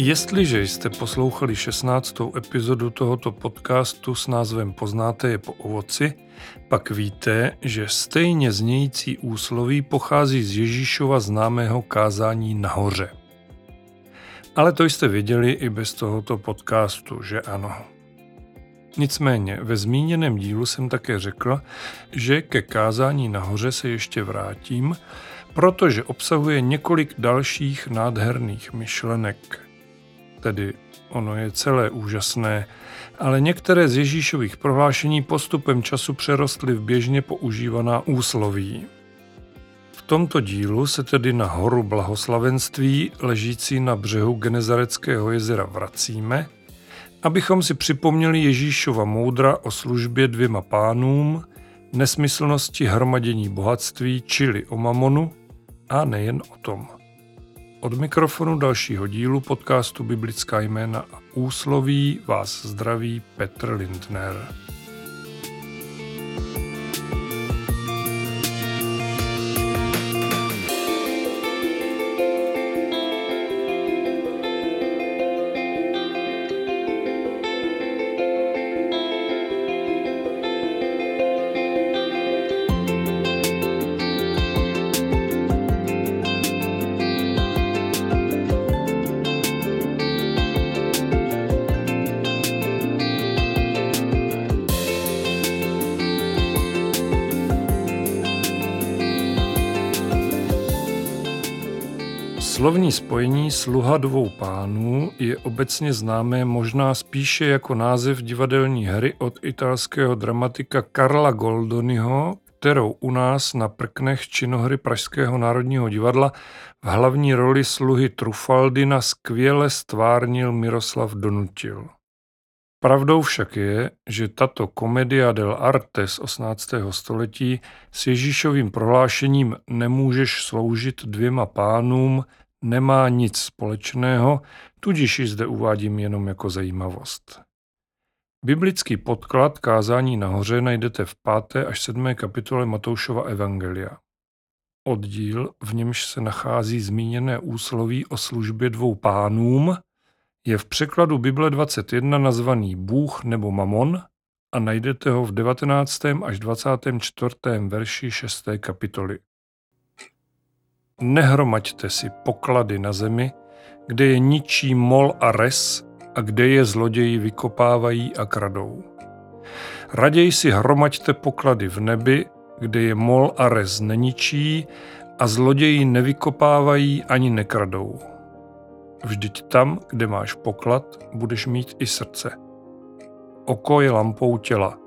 Jestliže jste poslouchali 16. epizodu tohoto podcastu s názvem Poznáte je po ovoci, pak víte, že stejně znějící úsloví pochází z Ježíšova známého kázání nahoře. Ale to jste věděli i bez tohoto podcastu, že ano. Nicméně ve zmíněném dílu jsem také řekl, že ke kázání nahoře se ještě vrátím, protože obsahuje několik dalších nádherných myšlenek. Tedy ono je celé úžasné, ale některé z Ježíšových prohlášení postupem času přerostly v běžně používaná úsloví. V tomto dílu se tedy na horu blahoslavenství, ležící na břehu Genezareckého jezera, vracíme, abychom si připomněli Ježíšova moudra o službě dvěma pánům, nesmyslnosti hromadění bohatství, čili o mamonu, a nejen o tom. Od mikrofonu dalšího dílu podcastu Biblická jména a úsloví vás zdraví Petr Lindner. Spojení sluha dvou pánů je obecně známé možná spíše jako název divadelní hry od italského dramatika Karla Goldoniho, kterou u nás na prknech činohry Pražského národního divadla v hlavní roli sluhy Trufaldina skvěle stvárnil Miroslav Donutil. Pravdou však je, že tato komedia del arte z 18. století s Ježíšovým prohlášením nemůžeš sloužit dvěma pánům nemá nic společného, tudíž ji zde uvádím jenom jako zajímavost. Biblický podklad kázání nahoře najdete v 5. až 7. kapitole Matoušova Evangelia. Oddíl, v němž se nachází zmíněné úsloví o službě dvou pánům, je v překladu Bible 21 nazvaný Bůh nebo Mamon a najdete ho v 19. až 24. verši 6. kapitoly. Nehromaďte si poklady na zemi, kde je ničí mol a res a kde je zloději vykopávají a kradou. Raději si hromaďte poklady v nebi, kde je mol a res neničí a zloději nevykopávají ani nekradou. Vždyť tam, kde máš poklad, budeš mít i srdce. Oko je lampou těla.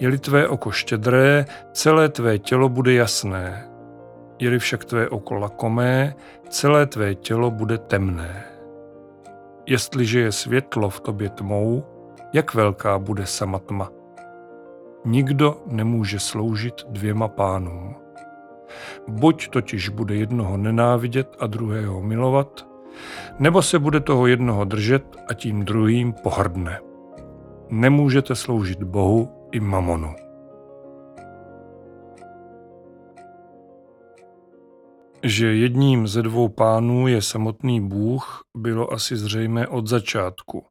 Je-li tvé oko štědré, celé tvé tělo bude jasné. Je-li však tvé oko lakomé, celé tvé tělo bude temné. Jestliže je světlo v tobě tmou, jak velká bude sama tma. Nikdo nemůže sloužit dvěma pánům. Buď totiž bude jednoho nenávidět a druhého milovat, nebo se bude toho jednoho držet a tím druhým pohrdne. Nemůžete sloužit Bohu i mamonu. Že jedním ze dvou pánů je samotný Bůh, bylo asi zřejmé od začátku.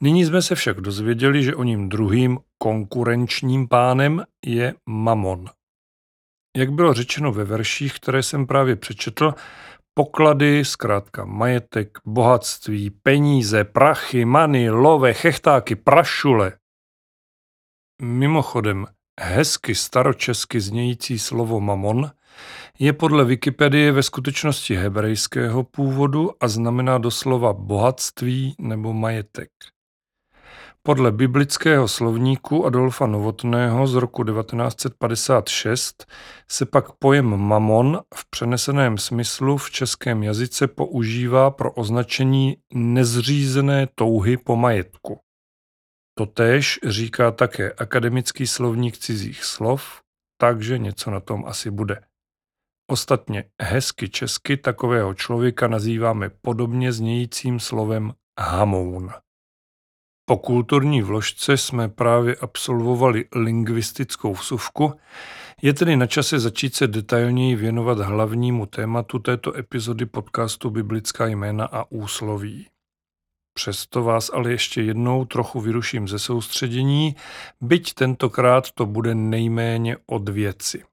Nyní jsme se však dozvěděli, že o ním druhým konkurenčním pánem je Mamon. Jak bylo řečeno ve verších, které jsem právě přečetl, poklady, zkrátka majetek, bohatství, peníze, prachy, many, love, chechtáky, prašule. Mimochodem, hezky staročesky znějící slovo mamon je podle Wikipedie ve skutečnosti hebrejského původu a znamená doslova bohatství nebo majetek. Podle biblického slovníku Adolfa Novotného z roku 1956 se pak pojem mamon v přeneseném smyslu v českém jazyce používá pro označení nezřízené touhy po majetku. Totéž říká také akademický slovník cizích slov, takže něco na tom asi bude. Ostatně hezky česky takového člověka nazýváme podobně znějícím slovem hamoun. Po kulturní vložce jsme právě absolvovali lingvistickou vsuvku, je tedy na čase začít se detailněji věnovat hlavnímu tématu této epizody podcastu Biblická jména a úsloví. Přesto vás ale ještě jednou trochu vyruším ze soustředění, byť tentokrát to bude nejméně od věci.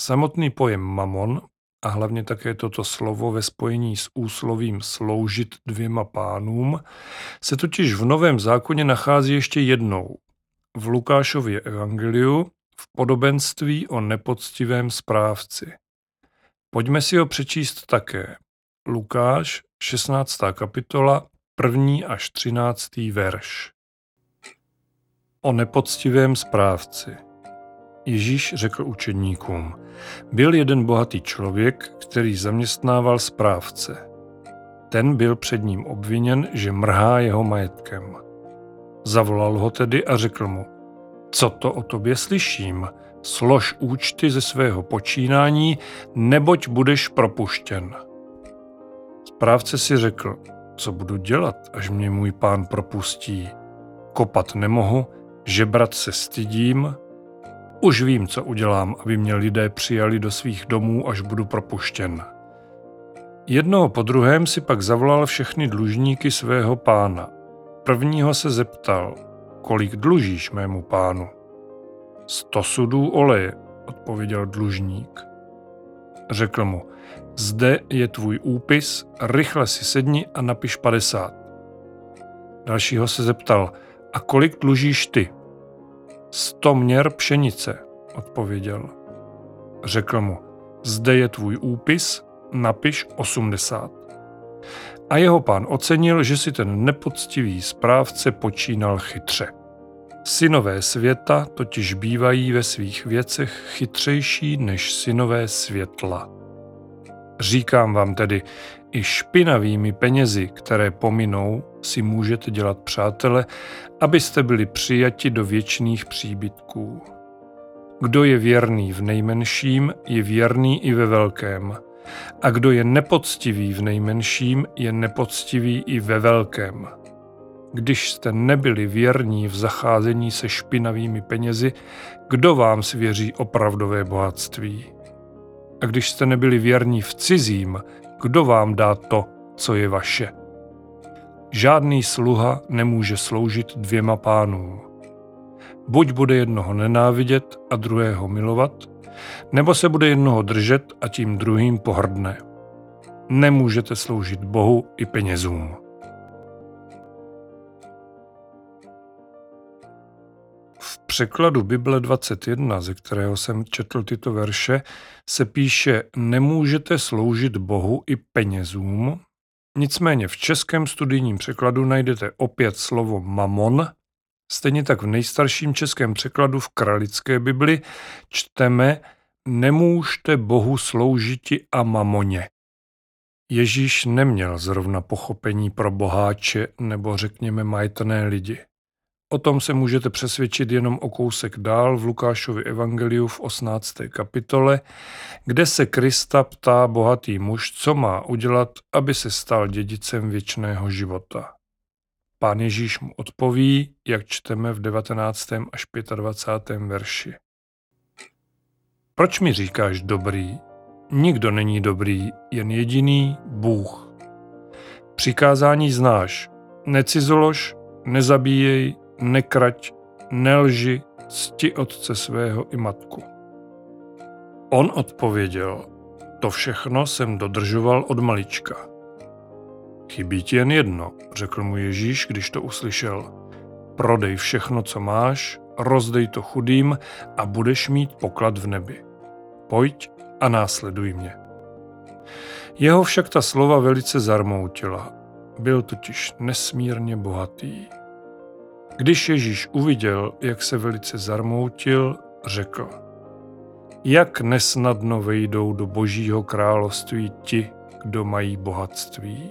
Samotný pojem mamon a hlavně také toto slovo ve spojení s úslovím sloužit dvěma pánům se totiž v Novém zákoně nachází ještě jednou. V Lukášově evangeliu v podobenství o nepoctivém správci. Pojďme si ho přečíst také. Lukáš, 16. kapitola, 1. až 13. verš. O nepoctivém správci. Ježíš řekl učedníkům, byl jeden bohatý člověk, který zaměstnával správce. Ten byl před ním obviněn, že mrhá jeho majetkem. Zavolal ho tedy a řekl mu, co to o tobě slyším, slož účty ze svého počínání, neboť budeš propuštěn. Správce si řekl, co budu dělat, až mě můj pán propustí. Kopat nemohu, žebrat se stydím, už vím, co udělám, aby mě lidé přijali do svých domů, až budu propuštěn. Jednoho po druhém si pak zavolal všechny dlužníky svého pána. Prvního se zeptal, kolik dlužíš mému pánu? Sto sudů oleje, odpověděl dlužník. Řekl mu, zde je tvůj úpis, rychle si sedni a napiš padesát. Dalšího se zeptal, a kolik dlužíš ty? Sto měr pšenice, odpověděl. Řekl mu, zde je tvůj úpis, napiš osmdesát. A jeho pán ocenil, že si ten nepoctivý správce počínal chytře. Synové světa totiž bývají ve svých věcech chytřejší než synové světla. Říkám vám tedy, i špinavými penězi, které pominou, si můžete dělat přátele, abyste byli přijati do věčných příbytků. Kdo je věrný v nejmenším, je věrný i ve velkém. A kdo je nepoctivý v nejmenším, je nepoctivý i ve velkém. Když jste nebyli věrní v zacházení se špinavými penězi, kdo vám svěří opravdové bohatství? A když jste nebyli věrní v cizím, kdo vám dá to, co je vaše? Žádný sluha nemůže sloužit dvěma pánům. Buď bude jednoho nenávidět a druhého milovat, nebo se bude jednoho držet a tím druhým pohrdne. Nemůžete sloužit Bohu i penězům. Překladu Bible 21, ze kterého jsem četl tyto verše, se píše Nemůžete sloužit Bohu i penězům. Nicméně v českém studijním překladu najdete opět slovo mamon. Stejně tak v nejstarším českém překladu v Kralické Bibli čteme Nemůžte Bohu sloužiti a mamoně. Ježíš neměl zrovna pochopení pro boháče nebo řekněme majetné lidi. O tom se můžete přesvědčit jenom o kousek dál v Lukášovi evangeliu v 18. kapitole, kde se Krista ptá bohatý muž, co má udělat, aby se stal dědicem věčného života. Pán Ježíš mu odpoví, jak čteme v 19. až 25. verši. Proč mi říkáš dobrý? Nikdo není dobrý, jen jediný Bůh. Přikázání znáš. Necizolož, nezabíjej, nekrať, nelži, cti otce svého i matku. On odpověděl, to všechno jsem dodržoval od malička. Chybí ti jen jedno, řekl mu Ježíš, když to uslyšel. Prodej všechno, co máš, rozdej to chudým a budeš mít poklad v nebi. Pojď a následuj mě. Jeho však ta slova velice zarmoutila. Byl totiž nesmírně bohatý. Když Ježíš uviděl, jak se velice zarmoutil, řekl, jak nesnadno vejdou do božího království ti, kdo mají bohatství.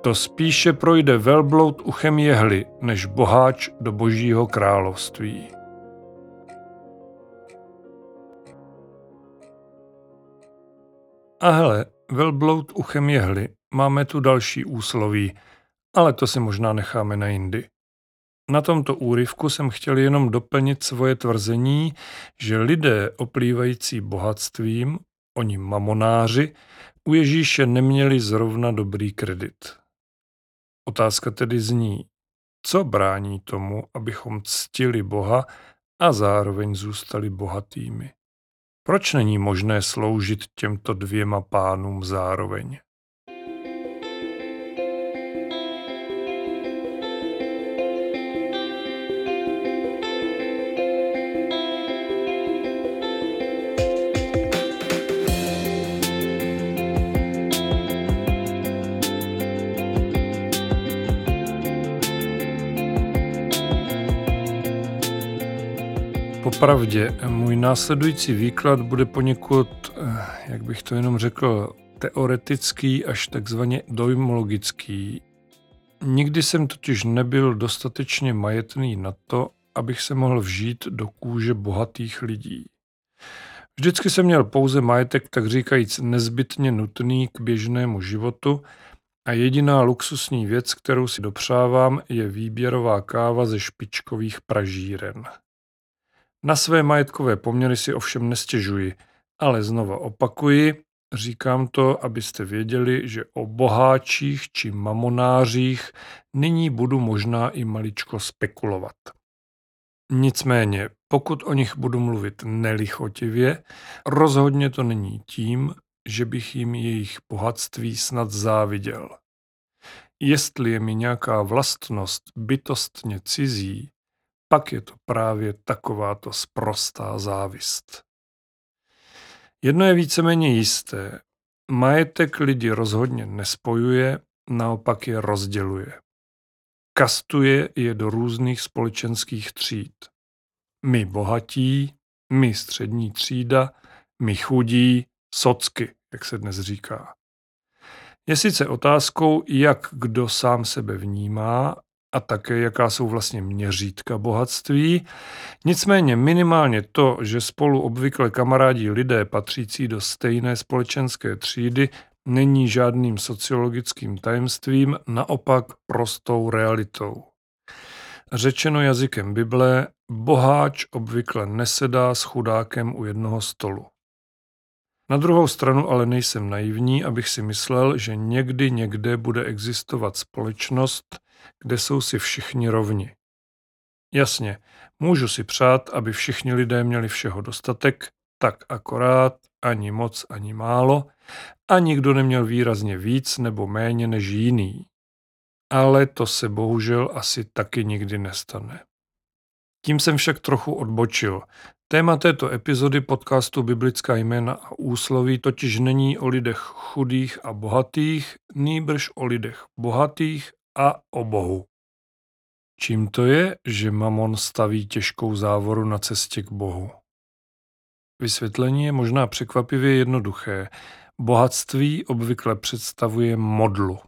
To spíše projde velbloud uchem jehly, než boháč do božího království. A hele, velbloud uchem jehly, máme tu další úsloví, ale to si možná necháme na jindy. Na tomto úryvku jsem chtěl jenom doplnit svoje tvrzení, že lidé oplývající bohatstvím, oni mamonáři, u Ježíše neměli zrovna dobrý kredit. Otázka tedy zní, co brání tomu, abychom ctili Boha a zároveň zůstali bohatými? Proč není možné sloužit těmto dvěma pánům zároveň? Popravdě, můj následující výklad bude poněkud, eh, jak bych to jenom řekl, teoretický až takzvaně dojmologický. Nikdy jsem totiž nebyl dostatečně majetný na to, abych se mohl vžít do kůže bohatých lidí. Vždycky jsem měl pouze majetek, tak říkajíc, nezbytně nutný k běžnému životu a jediná luxusní věc, kterou si dopřávám, je výběrová káva ze špičkových pražíren. Na své majetkové poměry si ovšem nestěžuji, ale znova opakuji, říkám to, abyste věděli, že o boháčích či mamonářích nyní budu možná i maličko spekulovat. Nicméně, pokud o nich budu mluvit nelichotivě, rozhodně to není tím, že bych jim jejich bohatství snad záviděl. Jestli je mi nějaká vlastnost bytostně cizí, pak je to právě takováto sprostá závist. Jedno je víceméně jisté. Majetek lidi rozhodně nespojuje, naopak je rozděluje. Kastuje je do různých společenských tříd. My bohatí, my střední třída, my chudí, socky, jak se dnes říká. Je sice otázkou, jak kdo sám sebe vnímá a také jaká jsou vlastně měřítka bohatství. Nicméně minimálně to, že spolu obvykle kamarádí lidé patřící do stejné společenské třídy, není žádným sociologickým tajemstvím, naopak prostou realitou. Řečeno jazykem Bible, boháč obvykle nesedá s chudákem u jednoho stolu. Na druhou stranu ale nejsem naivní, abych si myslel, že někdy někde bude existovat společnost, kde jsou si všichni rovni. Jasně, můžu si přát, aby všichni lidé měli všeho dostatek, tak akorát, ani moc, ani málo, a nikdo neměl výrazně víc nebo méně než jiný. Ale to se bohužel asi taky nikdy nestane. Tím jsem však trochu odbočil. Téma této epizody podcastu Biblická jména a úsloví totiž není o lidech chudých a bohatých, nýbrž o lidech bohatých a o Bohu. Čím to je, že Mamon staví těžkou závoru na cestě k Bohu? Vysvětlení je možná překvapivě jednoduché. Bohatství obvykle představuje modlu.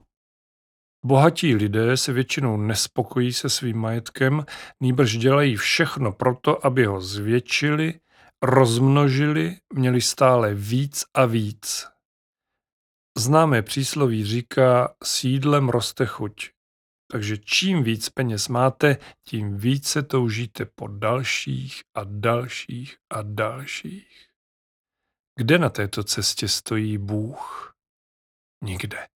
Bohatí lidé se většinou nespokojí se svým majetkem, nýbrž dělají všechno proto, aby ho zvětšili, rozmnožili, měli stále víc a víc. Známé přísloví říká, sídlem roste chuť. Takže čím víc peněz máte, tím více toužíte po dalších a dalších a dalších. Kde na této cestě stojí Bůh? Nikde.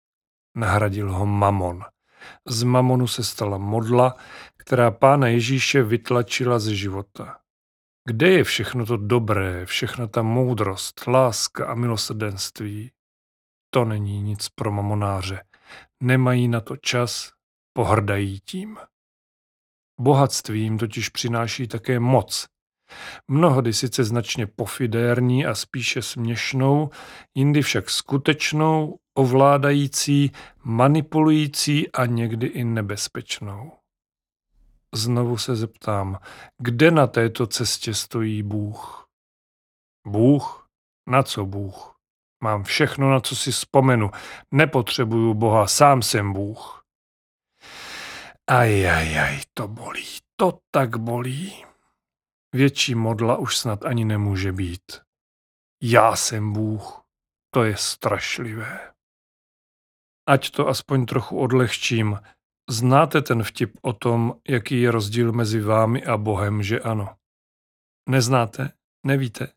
Nahradil ho mamon. Z mamonu se stala modla, která pána Ježíše vytlačila ze života. Kde je všechno to dobré, všechna ta moudrost, láska a milosrdenství? To není nic pro mamonáře. Nemají na to čas, pohrdají tím. Bohatství jim totiž přináší také moc. Mnohdy sice značně pofidérní a spíše směšnou, jindy však skutečnou, ovládající, manipulující a někdy i nebezpečnou. Znovu se zeptám, kde na této cestě stojí Bůh? Bůh? Na co Bůh? Mám všechno, na co si vzpomenu. Nepotřebuju Boha, sám jsem Bůh. Ajajaj, to bolí, to tak bolí. Větší modla už snad ani nemůže být. Já jsem Bůh, to je strašlivé. Ať to aspoň trochu odlehčím, znáte ten vtip o tom, jaký je rozdíl mezi vámi a Bohem, že ano? Neznáte? Nevíte?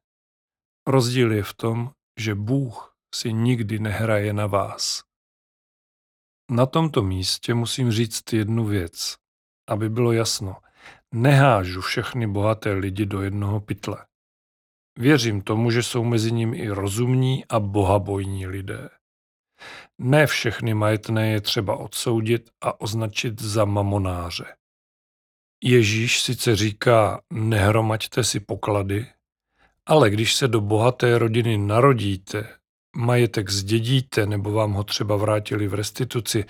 Rozdíl je v tom, že Bůh si nikdy nehraje na vás. Na tomto místě musím říct jednu věc, aby bylo jasno. Nehážu všechny bohaté lidi do jednoho pytle. Věřím tomu, že jsou mezi nimi i rozumní a bohabojní lidé. Ne všechny majetné je třeba odsoudit a označit za mamonáře. Ježíš sice říká, nehromaďte si poklady, ale když se do bohaté rodiny narodíte, majetek zdědíte nebo vám ho třeba vrátili v restituci,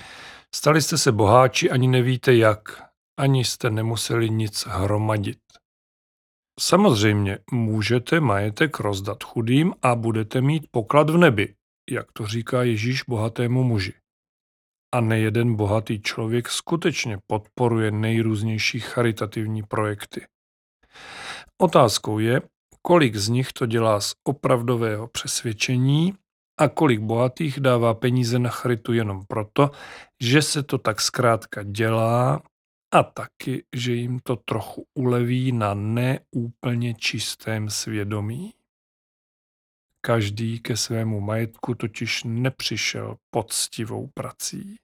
stali jste se boháči, ani nevíte jak, ani jste nemuseli nic hromadit. Samozřejmě můžete majetek rozdat chudým a budete mít poklad v nebi, jak to říká Ježíš bohatému muži. A nejeden bohatý člověk skutečně podporuje nejrůznější charitativní projekty. Otázkou je, kolik z nich to dělá z opravdového přesvědčení a kolik bohatých dává peníze na charitu jenom proto, že se to tak zkrátka dělá a taky, že jim to trochu uleví na neúplně čistém svědomí. Každý ke svému majetku totiž nepřišel poctivou prací.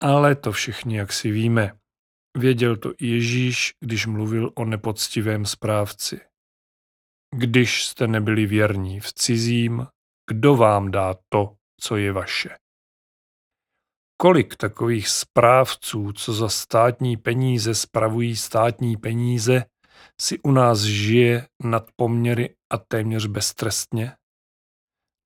Ale to všichni jak si víme. Věděl to i Ježíš, když mluvil o nepoctivém správci. Když jste nebyli věrní v cizím, kdo vám dá to, co je vaše? Kolik takových správců, co za státní peníze spravují státní peníze, si u nás žije nad poměry a téměř beztrestně?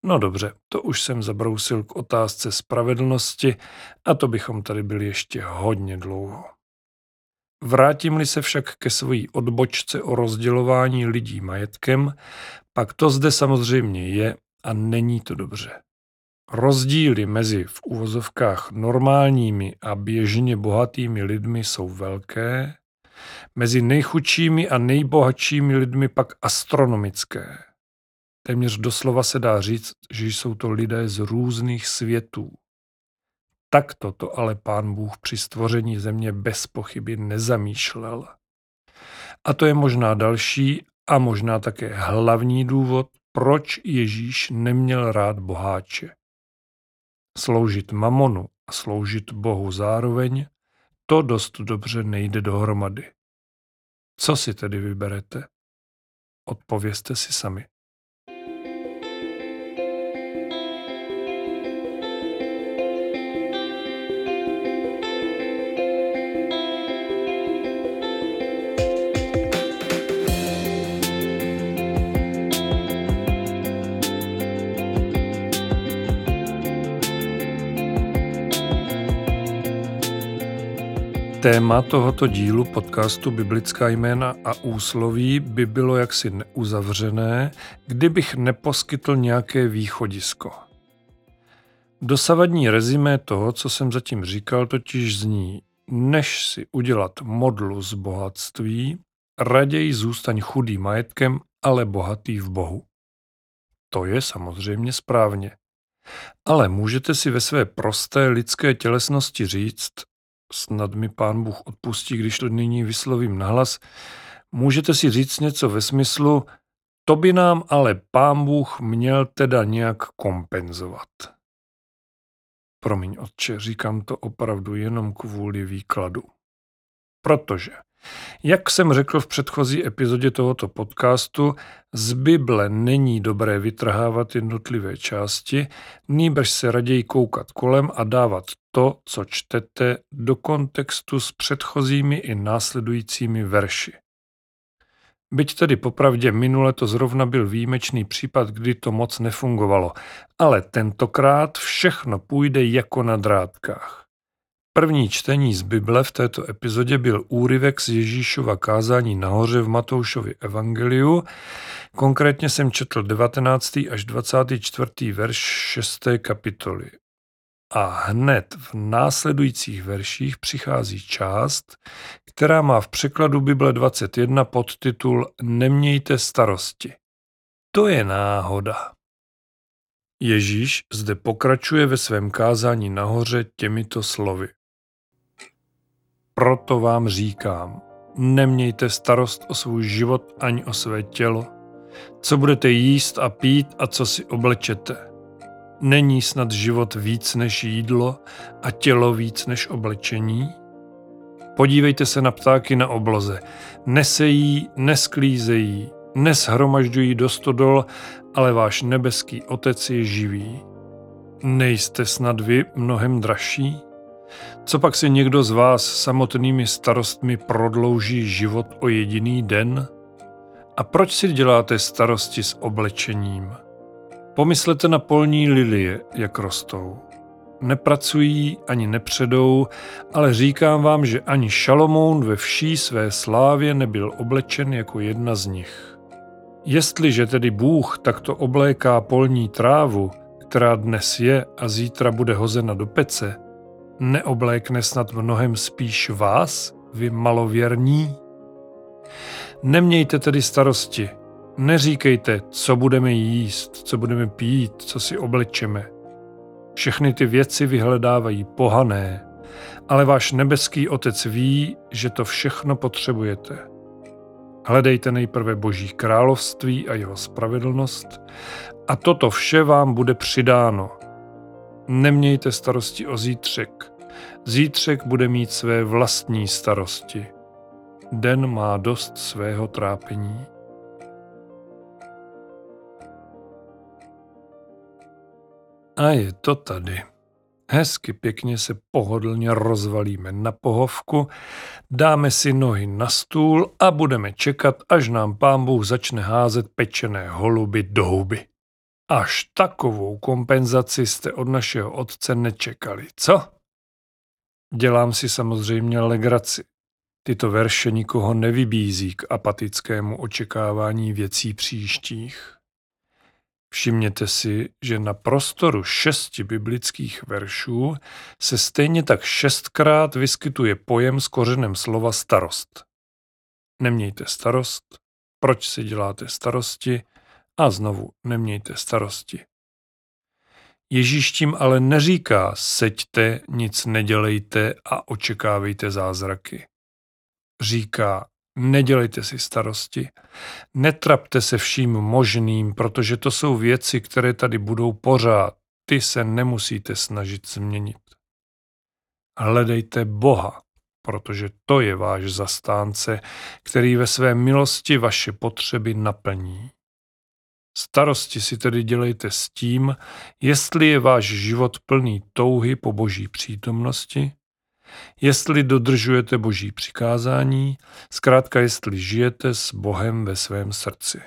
No dobře, to už jsem zabrousil k otázce spravedlnosti a to bychom tady byli ještě hodně dlouho. Vrátím-li se však ke své odbočce o rozdělování lidí majetkem, pak to zde samozřejmě je a není to dobře. Rozdíly mezi v uvozovkách normálními a běžně bohatými lidmi jsou velké, mezi nejchudšími a nejbohatšími lidmi pak astronomické. Téměř doslova se dá říct, že jsou to lidé z různých světů. Takto to ale pán Bůh při stvoření země bez pochyby nezamýšlel. A to je možná další a možná také hlavní důvod, proč Ježíš neměl rád boháče. Sloužit mamonu a sloužit Bohu zároveň, to dost dobře nejde dohromady. Co si tedy vyberete? Odpovězte si sami. Téma tohoto dílu podcastu Biblická jména a úsloví by bylo jaksi neuzavřené, kdybych neposkytl nějaké východisko. Dosavadní rezimé toho, co jsem zatím říkal, totiž zní, než si udělat modlu z bohatství, raději zůstaň chudý majetkem, ale bohatý v Bohu. To je samozřejmě správně. Ale můžete si ve své prosté lidské tělesnosti říct, snad mi pán Bůh odpustí, když to nyní vyslovím nahlas, můžete si říct něco ve smyslu, to by nám ale pán Bůh měl teda nějak kompenzovat. Promiň, otče, říkám to opravdu jenom kvůli výkladu. Protože jak jsem řekl v předchozí epizodě tohoto podcastu, z Bible není dobré vytrhávat jednotlivé části, nýbrž se raději koukat kolem a dávat to, co čtete, do kontextu s předchozími i následujícími verši. Byť tedy popravdě minule to zrovna byl výjimečný případ, kdy to moc nefungovalo, ale tentokrát všechno půjde jako na drátkách. První čtení z Bible v této epizodě byl úryvek z Ježíšova kázání nahoře v Matoušově evangeliu. Konkrétně jsem četl 19. až 24. verš 6. kapitoly. A hned v následujících verších přichází část, která má v překladu Bible 21 podtitul Nemějte starosti. To je náhoda. Ježíš zde pokračuje ve svém kázání nahoře těmito slovy. Proto vám říkám, nemějte starost o svůj život ani o své tělo, co budete jíst a pít a co si oblečete. Není snad život víc než jídlo a tělo víc než oblečení? Podívejte se na ptáky na obloze. Nesejí, nesklízejí, neshromažďují do stodol, ale váš nebeský otec je živý. Nejste snad vy mnohem dražší? Co pak si někdo z vás samotnými starostmi prodlouží život o jediný den? A proč si děláte starosti s oblečením? Pomyslete na polní lilie, jak rostou. Nepracují ani nepředou, ale říkám vám, že ani Šalomoun ve vší své slávě nebyl oblečen jako jedna z nich. Jestliže tedy Bůh takto obléká polní trávu, která dnes je a zítra bude hozena do pece, neoblékne snad mnohem spíš vás, vy malověrní? Nemějte tedy starosti, neříkejte, co budeme jíst, co budeme pít, co si oblečeme. Všechny ty věci vyhledávají pohané, ale váš nebeský otec ví, že to všechno potřebujete. Hledejte nejprve Boží království a jeho spravedlnost a toto vše vám bude přidáno. Nemějte starosti o zítřek. Zítřek bude mít své vlastní starosti. Den má dost svého trápení. A je to tady. Hezky pěkně se pohodlně rozvalíme na pohovku, dáme si nohy na stůl a budeme čekat, až nám pán Bůh začne házet pečené holuby do huby. Až takovou kompenzaci jste od našeho otce nečekali, co? Dělám si samozřejmě legraci. Tyto verše nikoho nevybízí k apatickému očekávání věcí příštích. Všimněte si, že na prostoru šesti biblických veršů se stejně tak šestkrát vyskytuje pojem s kořenem slova starost. Nemějte starost, proč si děláte starosti a znovu nemějte starosti. Ježíš tím ale neříká seďte, nic nedělejte a očekávejte zázraky. Říká Nedělejte si starosti. Netrapte se vším možným, protože to jsou věci, které tady budou pořád. Ty se nemusíte snažit změnit. Hledejte Boha, protože to je váš zastánce, který ve své milosti vaše potřeby naplní. Starosti si tedy dělejte s tím, jestli je váš život plný touhy po boží přítomnosti, jestli dodržujete boží přikázání, zkrátka jestli žijete s Bohem ve svém srdci.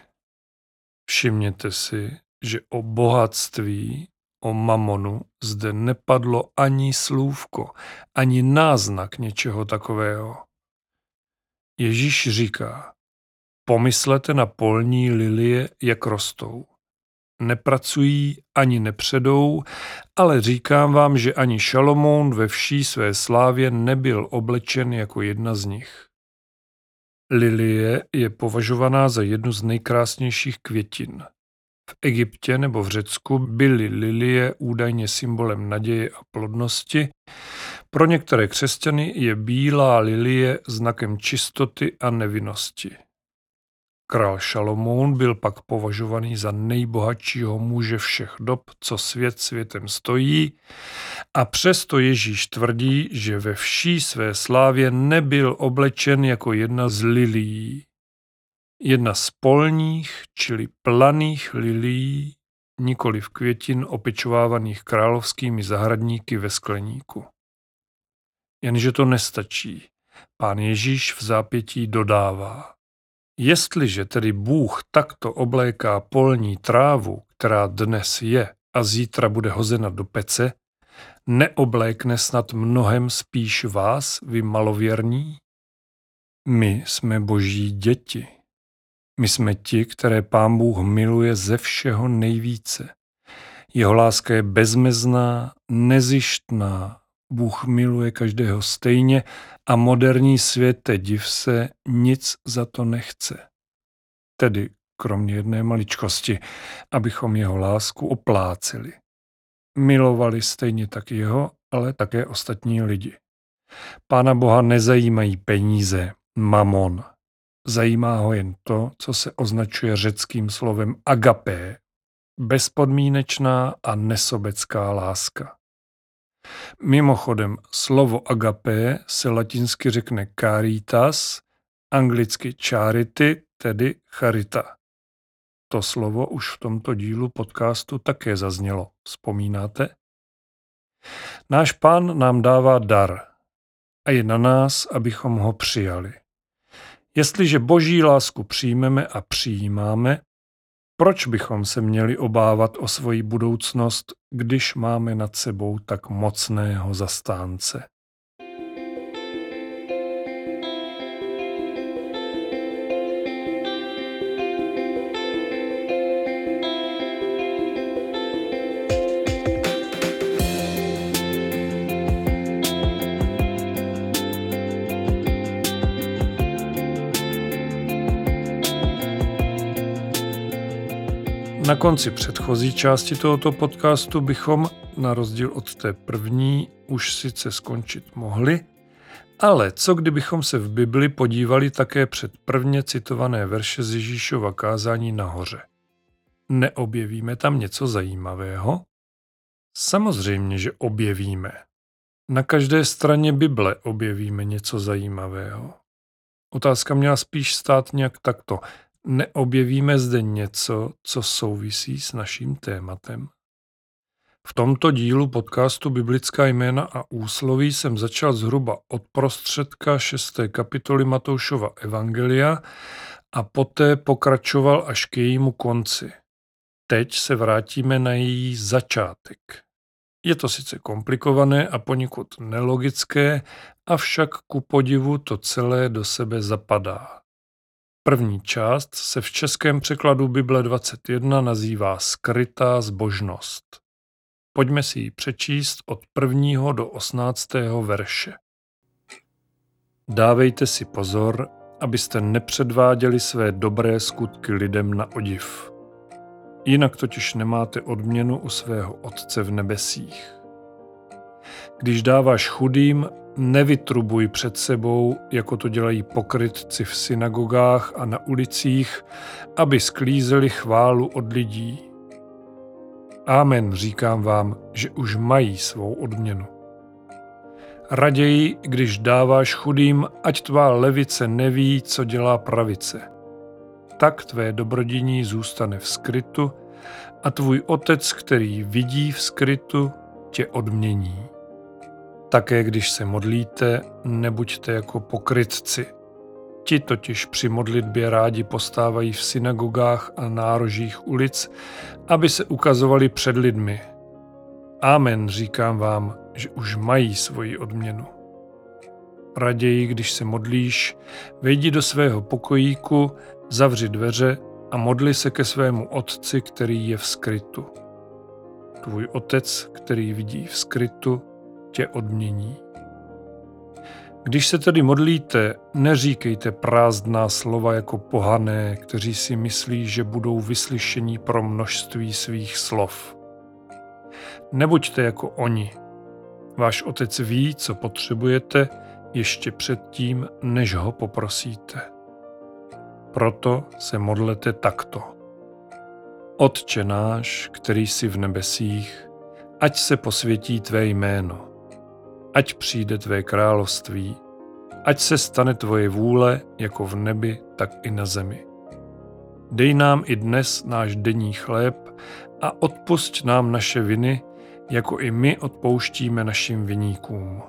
Všimněte si, že o bohatství, o mamonu zde nepadlo ani slůvko, ani náznak něčeho takového. Ježíš říká, pomyslete na polní lilie, jak rostou nepracují ani nepředou, ale říkám vám, že ani Šalomoun ve vší své slávě nebyl oblečen jako jedna z nich. Lilie je považovaná za jednu z nejkrásnějších květin. V Egyptě nebo v Řecku byly lilie údajně symbolem naděje a plodnosti. Pro některé křesťany je bílá lilie znakem čistoty a nevinnosti. Král Šalomoun byl pak považovaný za nejbohatšího muže všech dob, co svět světem stojí, a přesto Ježíš tvrdí, že ve vší své slávě nebyl oblečen jako jedna z lilií. Jedna z polních, čili planých lilií, nikoli v květin opečovávaných královskými zahradníky ve skleníku. Jenže to nestačí. Pán Ježíš v zápětí dodává. Jestliže tedy Bůh takto obléká polní trávu, která dnes je a zítra bude hozena do pece, neoblékne snad mnohem spíš vás, vy malověrní? My jsme boží děti. My jsme ti, které pán Bůh miluje ze všeho nejvíce. Jeho láska je bezmezná, nezištná, Bůh miluje každého stejně a moderní světe, div se, nic za to nechce. Tedy kromě jedné maličkosti, abychom jeho lásku opláceli. Milovali stejně tak jeho, ale také ostatní lidi. Pána Boha nezajímají peníze, mamon. Zajímá ho jen to, co se označuje řeckým slovem agapé, bezpodmínečná a nesobecká láska. Mimochodem, slovo agapé se latinsky řekne caritas, anglicky charity, tedy charita. To slovo už v tomto dílu podcastu také zaznělo. Vzpomínáte? Náš pán nám dává dar a je na nás, abychom ho přijali. Jestliže boží lásku přijmeme a přijímáme, proč bychom se měli obávat o svoji budoucnost, když máme nad sebou tak mocného zastánce? Na konci předchozí části tohoto podcastu bychom, na rozdíl od té první, už sice skončit mohli, ale co kdybychom se v Bibli podívali také před prvně citované verše z Ježíšova kázání nahoře? Neobjevíme tam něco zajímavého? Samozřejmě, že objevíme. Na každé straně Bible objevíme něco zajímavého. Otázka měla spíš stát nějak takto. Neobjevíme zde něco, co souvisí s naším tématem? V tomto dílu podcastu Biblická jména a úsloví jsem začal zhruba od prostředka 6. kapitoly Matoušova Evangelia a poté pokračoval až k jejímu konci. Teď se vrátíme na její začátek. Je to sice komplikované a poněkud nelogické, avšak ku podivu to celé do sebe zapadá. První část se v českém překladu Bible 21 nazývá Skrytá zbožnost. Pojďme si ji přečíst od prvního do osmnáctého verše. Dávejte si pozor, abyste nepředváděli své dobré skutky lidem na odiv. Jinak totiž nemáte odměnu u svého Otce v nebesích. Když dáváš chudým, nevytrubuj před sebou, jako to dělají pokrytci v synagogách a na ulicích, aby sklízeli chválu od lidí. Amen, říkám vám, že už mají svou odměnu. Raději, když dáváš chudým, ať tvá levice neví, co dělá pravice. Tak tvé dobrodiní zůstane v skrytu a tvůj otec, který vidí v skrytu, tě odmění. Také když se modlíte, nebuďte jako pokrytci. Ti totiž při modlitbě rádi postávají v synagogách a nárožích ulic, aby se ukazovali před lidmi. Amen, říkám vám, že už mají svoji odměnu. Raději, když se modlíš, vejdi do svého pokojíku, zavři dveře a modli se ke svému otci, který je v skrytu. Tvůj otec, který vidí v skrytu, tě odmění. Když se tedy modlíte, neříkejte prázdná slova jako pohané, kteří si myslí, že budou vyslyšení pro množství svých slov. Nebuďte jako oni. Váš otec ví, co potřebujete, ještě předtím, než ho poprosíte. Proto se modlete takto. Otče náš, který jsi v nebesích, ať se posvětí tvé jméno ať přijde tvé království, ať se stane tvoje vůle jako v nebi, tak i na zemi. Dej nám i dnes náš denní chléb a odpusť nám naše viny, jako i my odpouštíme našim viníkům.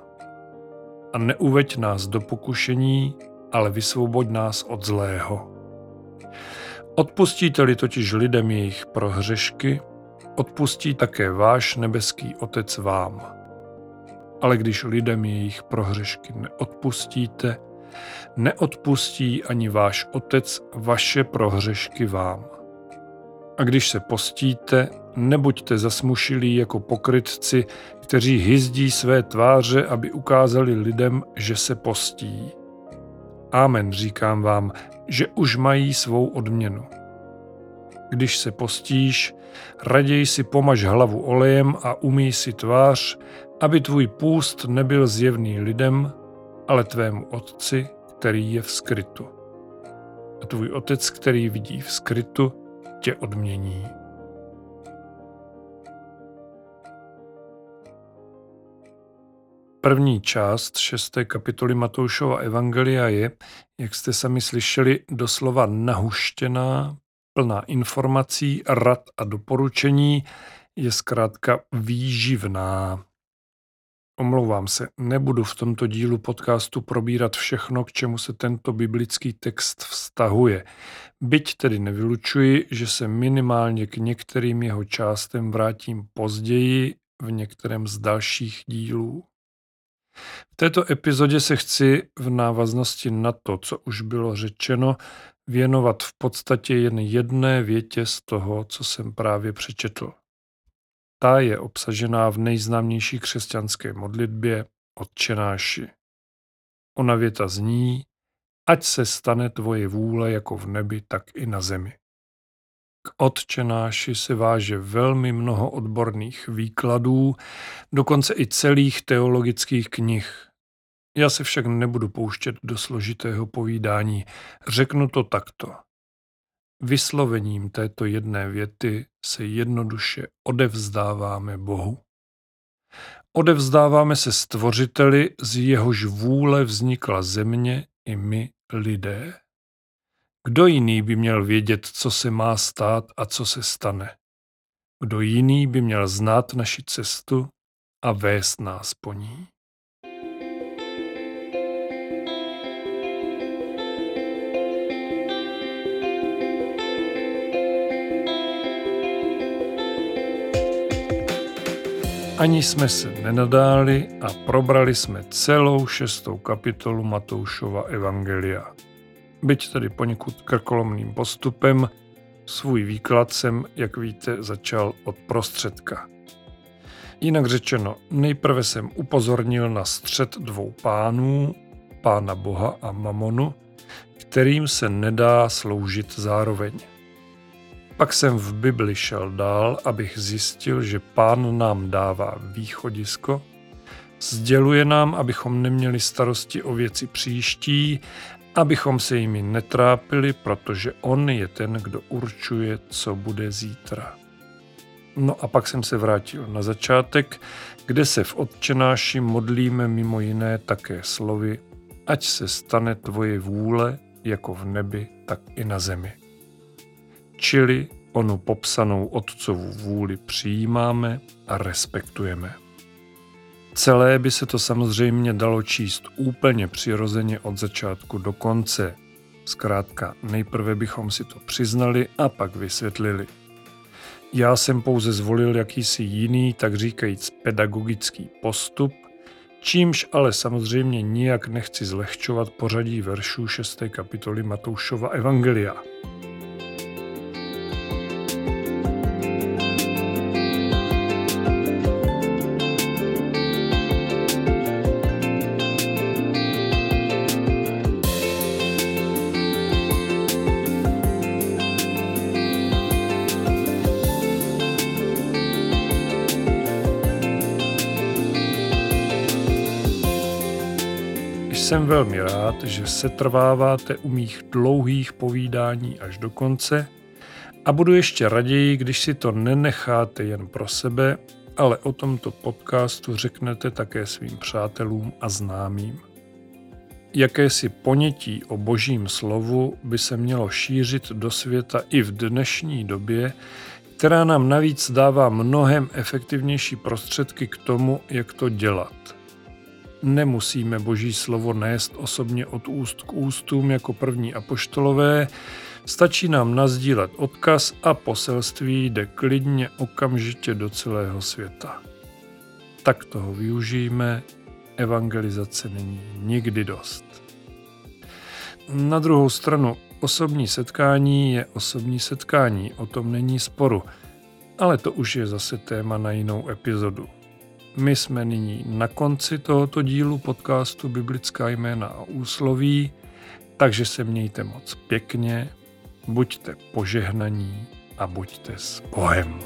A neuveď nás do pokušení, ale vysvoboď nás od zlého. Odpustíte-li totiž lidem jejich prohřešky, odpustí také váš nebeský Otec vám ale když lidem jejich prohřešky neodpustíte, neodpustí ani váš Otec vaše prohřešky vám. A když se postíte, nebuďte zasmušilí jako pokrytci, kteří hyzdí své tváře, aby ukázali lidem, že se postí. Amen, říkám vám, že už mají svou odměnu když se postíš, raději si pomaž hlavu olejem a umí si tvář, aby tvůj půst nebyl zjevný lidem, ale tvému otci, který je v skrytu. A tvůj otec, který vidí v skrytu, tě odmění. První část šesté kapitoly Matoušova Evangelia je, jak jste sami slyšeli, doslova nahuštěná plná informací, rad a doporučení, je zkrátka výživná. Omlouvám se, nebudu v tomto dílu podcastu probírat všechno, k čemu se tento biblický text vztahuje. Byť tedy nevylučuji, že se minimálně k některým jeho částem vrátím později v některém z dalších dílů. V této epizodě se chci v návaznosti na to, co už bylo řečeno, věnovat v podstatě jen jedné větě z toho, co jsem právě přečetl. Ta je obsažená v nejznámější křesťanské modlitbě Otčenáši. Ona věta zní, ať se stane tvoje vůle jako v nebi, tak i na zemi. K Otčenáši se váže velmi mnoho odborných výkladů, dokonce i celých teologických knih. Já se však nebudu pouštět do složitého povídání, řeknu to takto. Vyslovením této jedné věty se jednoduše odevzdáváme Bohu. Odevzdáváme se stvořiteli, z jehož vůle vznikla země i my lidé. Kdo jiný by měl vědět, co se má stát a co se stane? Kdo jiný by měl znát naši cestu a vést nás po ní? Ani jsme se nenadáli a probrali jsme celou šestou kapitolu Matoušova Evangelia. Byť tedy poněkud krkolomným postupem, svůj výklad jsem, jak víte, začal od prostředka. Jinak řečeno, nejprve jsem upozornil na střed dvou pánů, pána Boha a Mamonu, kterým se nedá sloužit zároveň. Pak jsem v Bibli šel dál, abych zjistil, že pán nám dává východisko, sděluje nám, abychom neměli starosti o věci příští, abychom se jimi netrápili, protože on je ten, kdo určuje, co bude zítra. No a pak jsem se vrátil na začátek, kde se v odčenáši modlíme mimo jiné také slovy, ať se stane tvoje vůle jako v nebi, tak i na zemi čili onu popsanou otcovu vůli přijímáme a respektujeme. Celé by se to samozřejmě dalo číst úplně přirozeně od začátku do konce. Zkrátka, nejprve bychom si to přiznali a pak vysvětlili. Já jsem pouze zvolil jakýsi jiný, tak říkajíc pedagogický postup, čímž ale samozřejmě nijak nechci zlehčovat pořadí veršů 6. kapitoly Matoušova Evangelia. Jsem velmi rád, že se trváváte u mých dlouhých povídání až do konce a budu ještě raději, když si to nenecháte jen pro sebe, ale o tomto podcastu řeknete také svým přátelům a známým. Jakési ponětí o božím slovu by se mělo šířit do světa i v dnešní době, která nám navíc dává mnohem efektivnější prostředky k tomu, jak to dělat. Nemusíme Boží slovo nést osobně od úst k ústům jako první apoštolové, stačí nám nazdílet odkaz a poselství jde klidně okamžitě do celého světa. Tak toho využijeme, evangelizace není nikdy dost. Na druhou stranu, osobní setkání je osobní setkání, o tom není sporu, ale to už je zase téma na jinou epizodu. My jsme nyní na konci tohoto dílu podcastu Biblická jména a úsloví, takže se mějte moc pěkně, buďte požehnaní a buďte s Bohem.